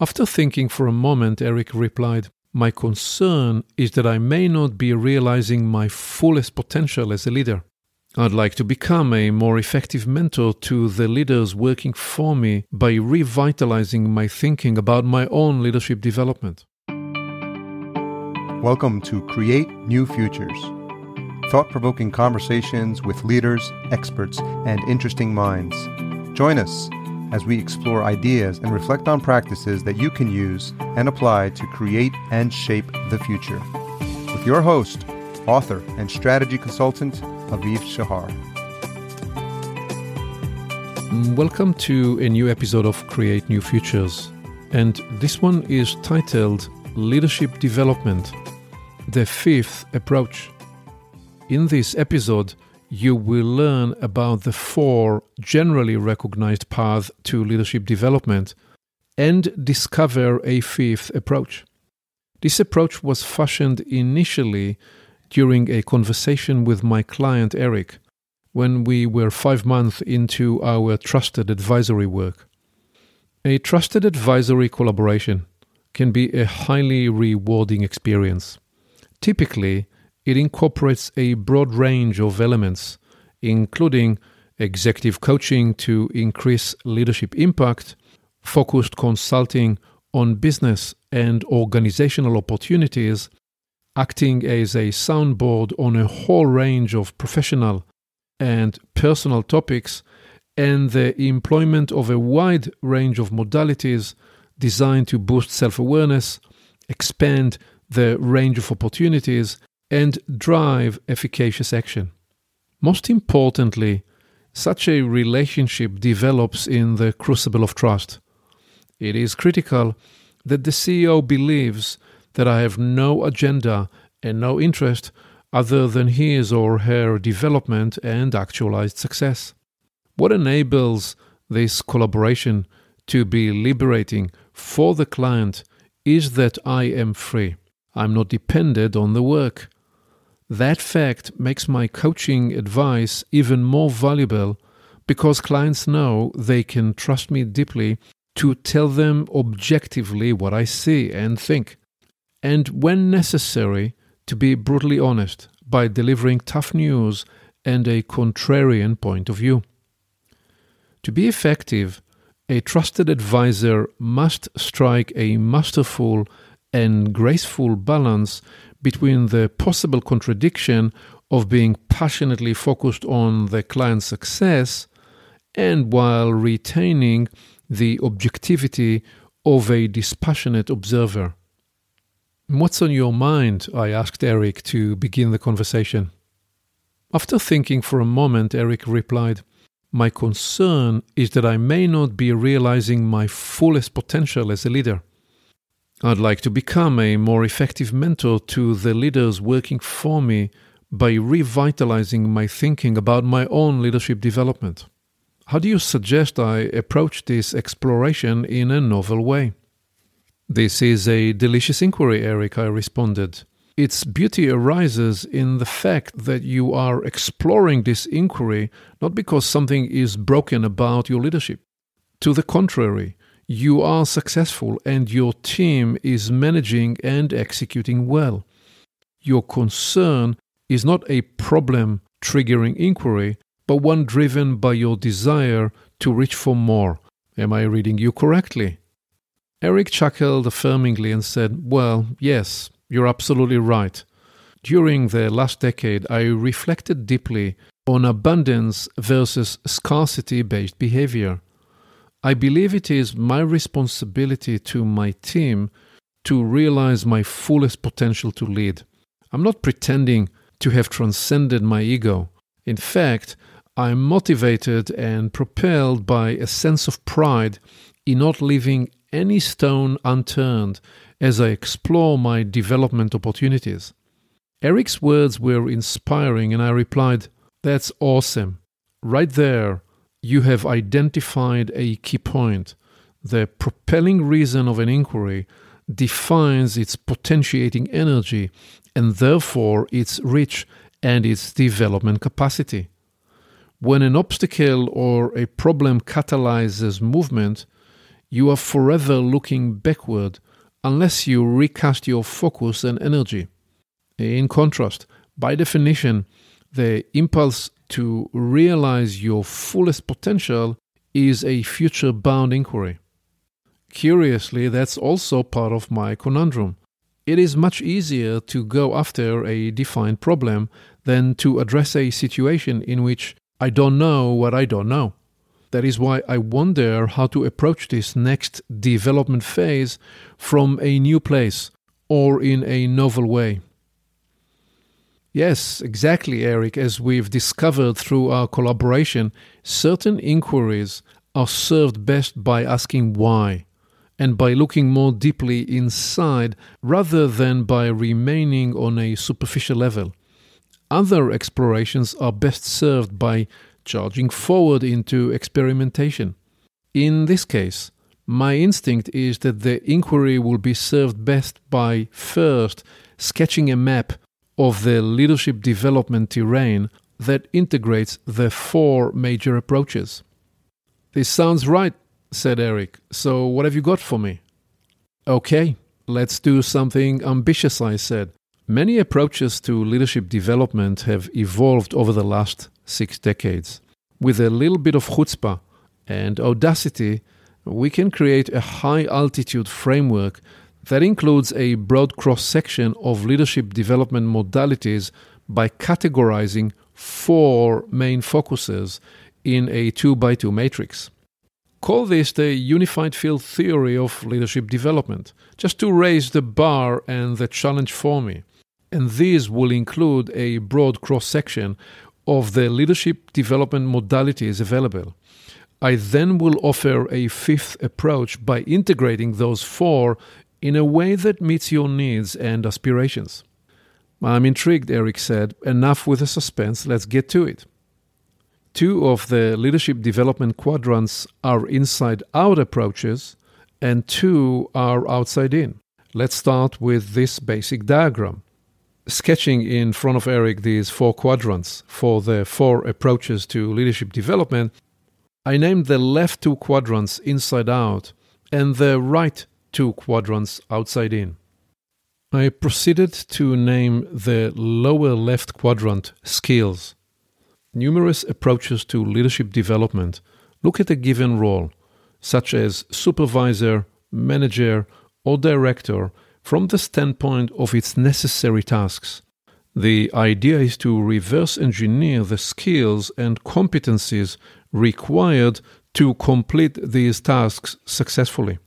After thinking for a moment, Eric replied, My concern is that I may not be realizing my fullest potential as a leader. I'd like to become a more effective mentor to the leaders working for me by revitalizing my thinking about my own leadership development. Welcome to Create New Futures thought provoking conversations with leaders, experts, and interesting minds. Join us as we explore ideas and reflect on practices that you can use and apply to create and shape the future. With your host, author, and strategy consultant, Aviv Shahar. Welcome to a new episode of Create New Futures. And this one is titled Leadership Development The Fifth Approach. In this episode, you will learn about the four generally recognized paths to leadership development and discover a fifth approach. This approach was fashioned initially during a conversation with my client Eric when we were five months into our trusted advisory work. A trusted advisory collaboration can be a highly rewarding experience. Typically, it incorporates a broad range of elements, including executive coaching to increase leadership impact, focused consulting on business and organizational opportunities, acting as a soundboard on a whole range of professional and personal topics, and the employment of a wide range of modalities designed to boost self awareness, expand the range of opportunities, and drive efficacious action. Most importantly, such a relationship develops in the crucible of trust. It is critical that the CEO believes that I have no agenda and no interest other than his or her development and actualized success. What enables this collaboration to be liberating for the client is that I am free. I'm not dependent on the work. That fact makes my coaching advice even more valuable because clients know they can trust me deeply to tell them objectively what I see and think, and when necessary, to be brutally honest by delivering tough news and a contrarian point of view. To be effective, a trusted advisor must strike a masterful and graceful balance between the possible contradiction of being passionately focused on the client's success and while retaining the objectivity of a dispassionate observer. What's on your mind? I asked Eric to begin the conversation. After thinking for a moment, Eric replied, My concern is that I may not be realizing my fullest potential as a leader. I'd like to become a more effective mentor to the leaders working for me by revitalizing my thinking about my own leadership development. How do you suggest I approach this exploration in a novel way? This is a delicious inquiry, Eric, I responded. Its beauty arises in the fact that you are exploring this inquiry not because something is broken about your leadership. To the contrary, you are successful and your team is managing and executing well. Your concern is not a problem triggering inquiry, but one driven by your desire to reach for more. Am I reading you correctly? Eric chuckled affirmingly and said, Well, yes, you're absolutely right. During the last decade, I reflected deeply on abundance versus scarcity based behavior. I believe it is my responsibility to my team to realize my fullest potential to lead. I'm not pretending to have transcended my ego. In fact, I'm motivated and propelled by a sense of pride in not leaving any stone unturned as I explore my development opportunities. Eric's words were inspiring, and I replied, That's awesome. Right there, you have identified a key point. The propelling reason of an inquiry defines its potentiating energy and therefore its reach and its development capacity. When an obstacle or a problem catalyzes movement, you are forever looking backward unless you recast your focus and energy. In contrast, by definition, the impulse to realize your fullest potential is a future bound inquiry. Curiously, that's also part of my conundrum. It is much easier to go after a defined problem than to address a situation in which I don't know what I don't know. That is why I wonder how to approach this next development phase from a new place or in a novel way. Yes, exactly, Eric. As we've discovered through our collaboration, certain inquiries are served best by asking why and by looking more deeply inside rather than by remaining on a superficial level. Other explorations are best served by charging forward into experimentation. In this case, my instinct is that the inquiry will be served best by first sketching a map of the leadership development terrain that integrates the four major approaches. This sounds right, said Eric. So, what have you got for me? Okay, let's do something ambitious, I said. Many approaches to leadership development have evolved over the last six decades. With a little bit of chutzpah and audacity, we can create a high altitude framework that includes a broad cross section of leadership development modalities by categorizing four main focuses in a 2 by 2 matrix. Call this the unified field theory of leadership development, just to raise the bar and the challenge for me. And these will include a broad cross section of the leadership development modalities available. I then will offer a fifth approach by integrating those four in a way that meets your needs and aspirations. I'm intrigued, Eric said. Enough with the suspense, let's get to it. Two of the leadership development quadrants are inside out approaches, and two are outside in. Let's start with this basic diagram. Sketching in front of Eric these four quadrants for the four approaches to leadership development, I named the left two quadrants inside out and the right two quadrants outside in. I proceeded to name the lower left quadrant skills numerous approaches to leadership development look at a given role, such as supervisor, manager, or director, from the standpoint of its necessary tasks. The idea is to reverse engineer the skills and competencies required to complete these tasks successfully.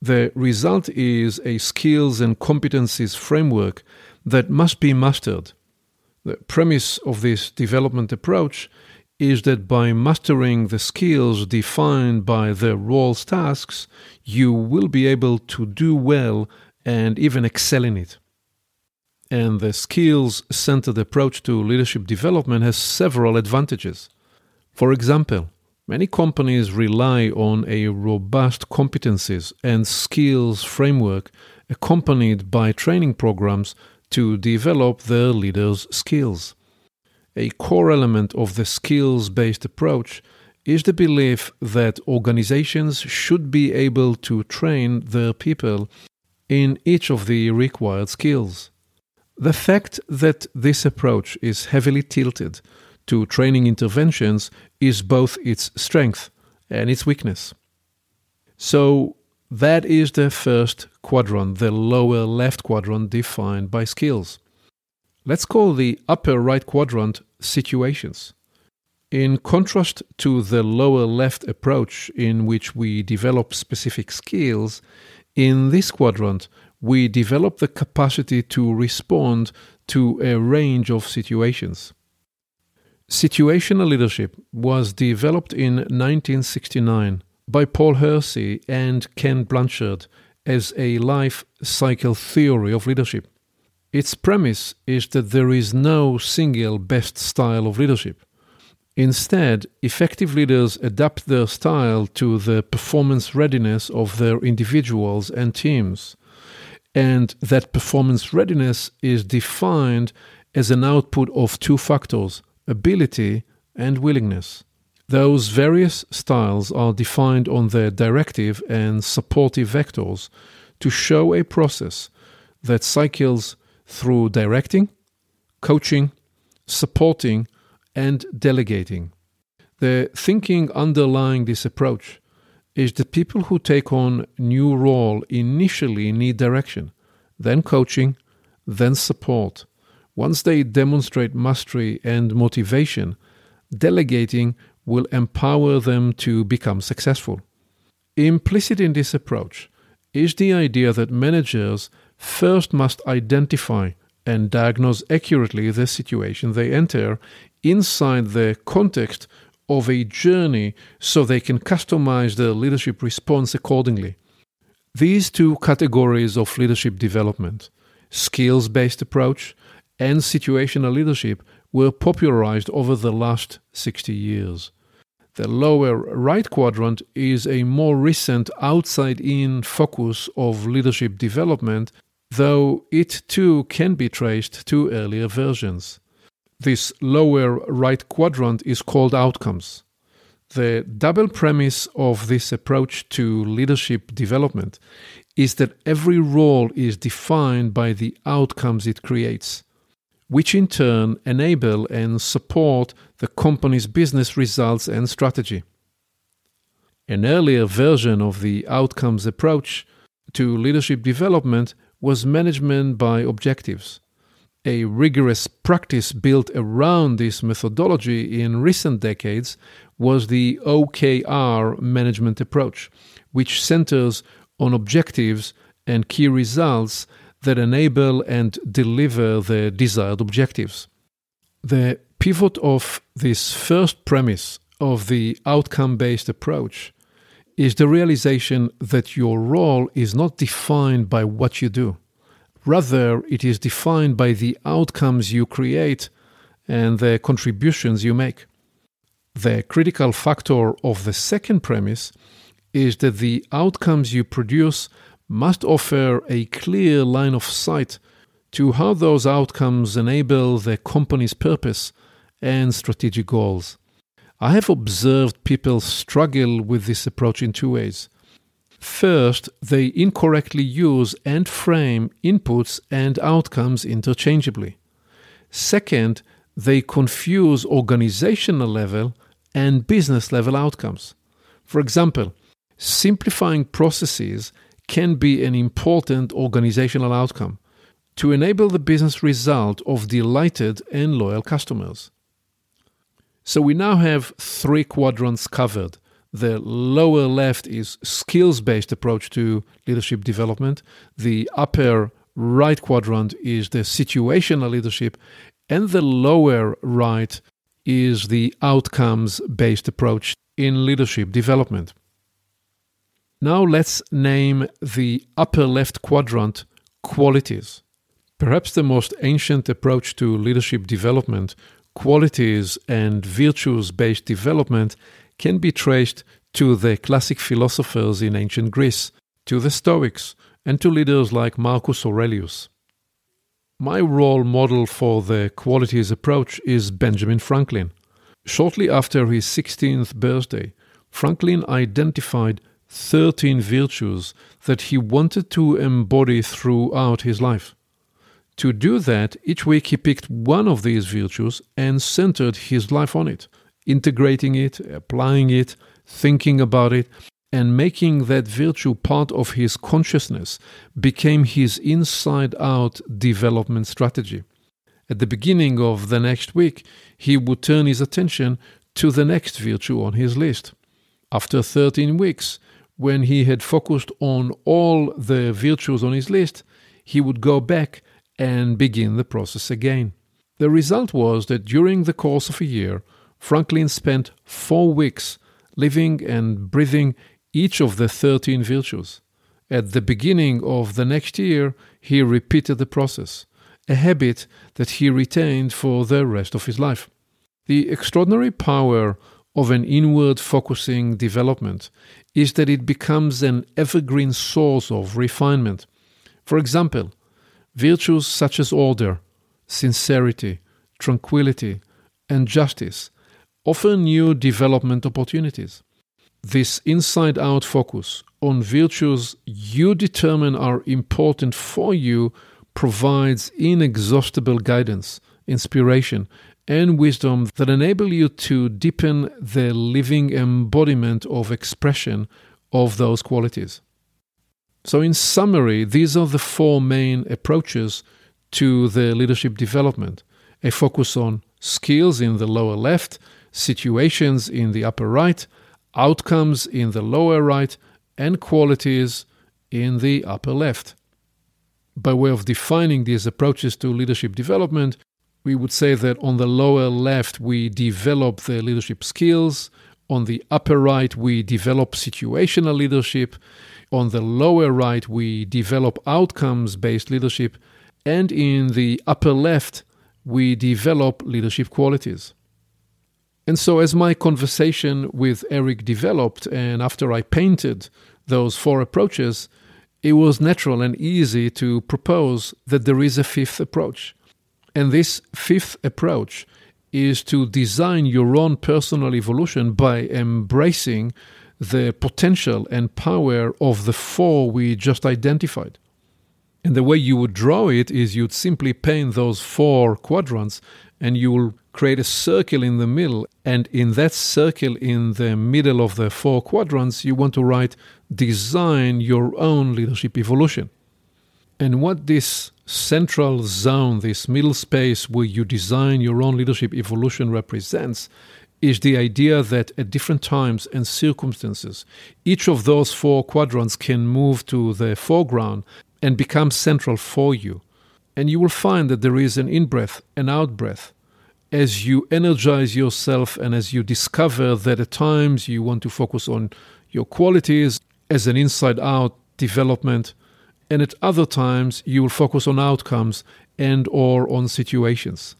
The result is a skills and competencies framework that must be mastered the premise of this development approach is that by mastering the skills defined by the role's tasks, you will be able to do well and even excel in it. And the skills centered approach to leadership development has several advantages. For example, many companies rely on a robust competencies and skills framework accompanied by training programs to develop their leaders' skills. A core element of the skills based approach is the belief that organizations should be able to train their people in each of the required skills. The fact that this approach is heavily tilted to training interventions is both its strength and its weakness. So, that is the first quadrant, the lower left quadrant defined by skills. Let's call the upper right quadrant situations. In contrast to the lower left approach, in which we develop specific skills, in this quadrant, we develop the capacity to respond to a range of situations. Situational leadership was developed in 1969 by Paul Hersey and Ken Blanchard as a life cycle theory of leadership. Its premise is that there is no single best style of leadership. Instead, effective leaders adapt their style to the performance readiness of their individuals and teams. And that performance readiness is defined as an output of two factors ability and willingness. Those various styles are defined on their directive and supportive vectors to show a process that cycles through directing, coaching, supporting, and delegating. The thinking underlying this approach is that people who take on new role initially need direction, then coaching, then support. Once they demonstrate mastery and motivation, delegating will empower them to become successful. Implicit in this approach is the idea that managers first must identify and diagnose accurately the situation they enter inside the context of a journey so they can customize their leadership response accordingly. These two categories of leadership development, skills based approach and situational leadership, were popularized over the last 60 years. The lower right quadrant is a more recent outside in focus of leadership development, though it too can be traced to earlier versions. This lower right quadrant is called outcomes. The double premise of this approach to leadership development is that every role is defined by the outcomes it creates, which in turn enable and support the company's business results and strategy. An earlier version of the outcomes approach to leadership development was management by objectives a rigorous practice built around this methodology in recent decades was the OKR management approach, which centers on objectives and key results that enable and deliver the desired objectives. The pivot of this first premise of the outcome based approach is the realization that your role is not defined by what you do Rather, it is defined by the outcomes you create and the contributions you make. The critical factor of the second premise is that the outcomes you produce must offer a clear line of sight to how those outcomes enable the company's purpose and strategic goals. I have observed people struggle with this approach in two ways. First, they incorrectly use and frame inputs and outcomes interchangeably. Second, they confuse organizational level and business level outcomes. For example, simplifying processes can be an important organizational outcome to enable the business result of delighted and loyal customers. So we now have three quadrants covered the lower left is skills based approach to leadership development. The upper right quadrant is the situational leadership. And the lower right is the outcomes based approach in leadership development. Now let's name the upper left quadrant qualities. Perhaps the most ancient approach to leadership development, qualities and virtues based development can be traced to the classic philosophers in ancient Greece, to the Stoics, and to leaders like Marcus Aurelius. My role model for the qualities approach is Benjamin Franklin. Shortly after his 16th birthday, Franklin identified 13 virtues that he wanted to embody throughout his life. To do that, each week he picked one of these virtues and centered his life on it integrating it, applying it, thinking about it, and making that virtue part of his consciousness became his inside out development strategy. At the beginning of the next week, he would turn his attention to the next virtue on his list. After 13 weeks, when he had focused on all the virtues on his list, he would go back and begin the process again. The result was that during the course of a year, Franklin spent four weeks living and breathing each of the 13 virtues. At the beginning of the next year, he repeated the process, a habit that he retained for the rest of his life. The extraordinary power of an inward focusing development is that it becomes an evergreen source of refinement. For example, virtues such as order, sincerity, tranquility, and justice offer new development opportunities. This inside out focus on virtues you determine are important for you provides inexhaustible guidance, inspiration, and wisdom that enable you to deepen the living embodiment of expression of those qualities. So, in summary, these are the four main approaches to the leadership development a focus on skills in the lower left, situations in the upper right, outcomes in the lower right, and qualities in the upper left. By way of defining these approaches to leadership development, we would say that on the lower left, we develop the leadership skills. On the upper right, we develop situational leadership. On the lower right, we develop outcomes based leadership. And in the upper left, we develop leadership qualities. And so, as my conversation with Eric developed, and after I painted those four approaches, it was natural and easy to propose that there is a fifth approach. And this fifth approach is to design your own personal evolution by embracing the potential and power of the four we just identified. And the way you would draw it is you'd simply paint those four quadrants and you will create a circle in the middle. And in that circle, in the middle of the four quadrants, you want to write design your own leadership evolution. And what this central zone, this middle space where you design your own leadership evolution represents, is the idea that at different times and circumstances, each of those four quadrants can move to the foreground and become central for you. And you will find that there is an in breath, an out breath. As you energize yourself and as you discover that at times you want to focus on your qualities as an inside out development, and at other times you will focus on outcomes and or on situations.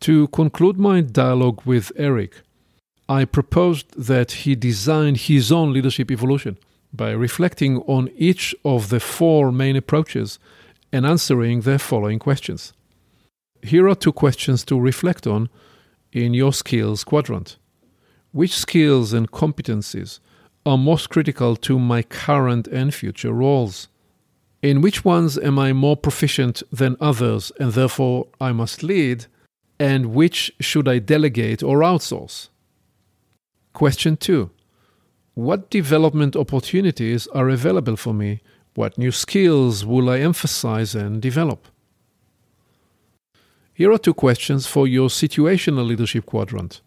To conclude my dialogue with Eric, I proposed that he design his own leadership evolution by reflecting on each of the four main approaches and answering the following questions. Here are two questions to reflect on in your skills quadrant. Which skills and competencies are most critical to my current and future roles? In which ones am I more proficient than others and therefore I must lead? And which should I delegate or outsource? Question 2 what development opportunities are available for me? What new skills will I emphasize and develop? Here are two questions for your situational leadership quadrant.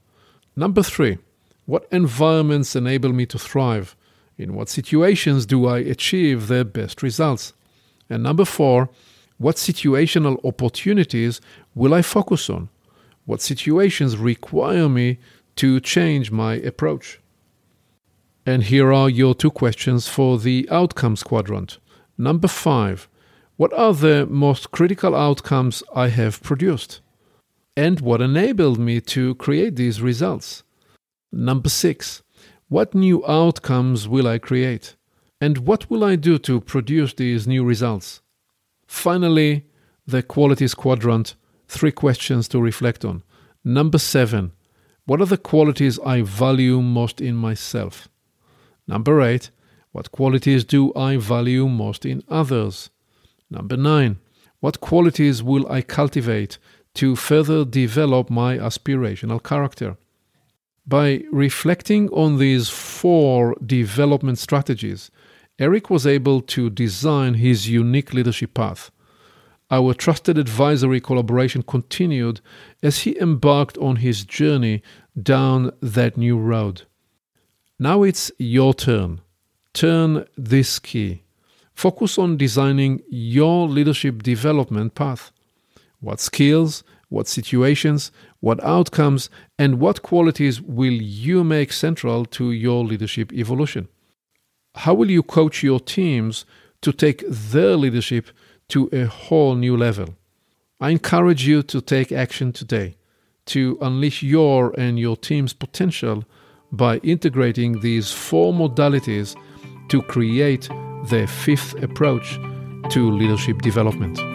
Number three, what environments enable me to thrive? In what situations do I achieve the best results? And number four, what situational opportunities will I focus on? What situations require me to change my approach? And here are your two questions for the outcomes quadrant. Number five, what are the most critical outcomes I have produced? And what enabled me to create these results? Number six, what new outcomes will I create? And what will I do to produce these new results? Finally, the qualities quadrant, three questions to reflect on. Number seven, what are the qualities I value most in myself? Number eight, what qualities do I value most in others? Number nine, what qualities will I cultivate to further develop my aspirational character? By reflecting on these four development strategies, Eric was able to design his unique leadership path. Our trusted advisory collaboration continued as he embarked on his journey down that new road. Now it's your turn. Turn this key. Focus on designing your leadership development path. What skills, what situations, what outcomes, and what qualities will you make central to your leadership evolution? How will you coach your teams to take their leadership to a whole new level? I encourage you to take action today to unleash your and your team's potential by integrating these four modalities to create the fifth approach to leadership development.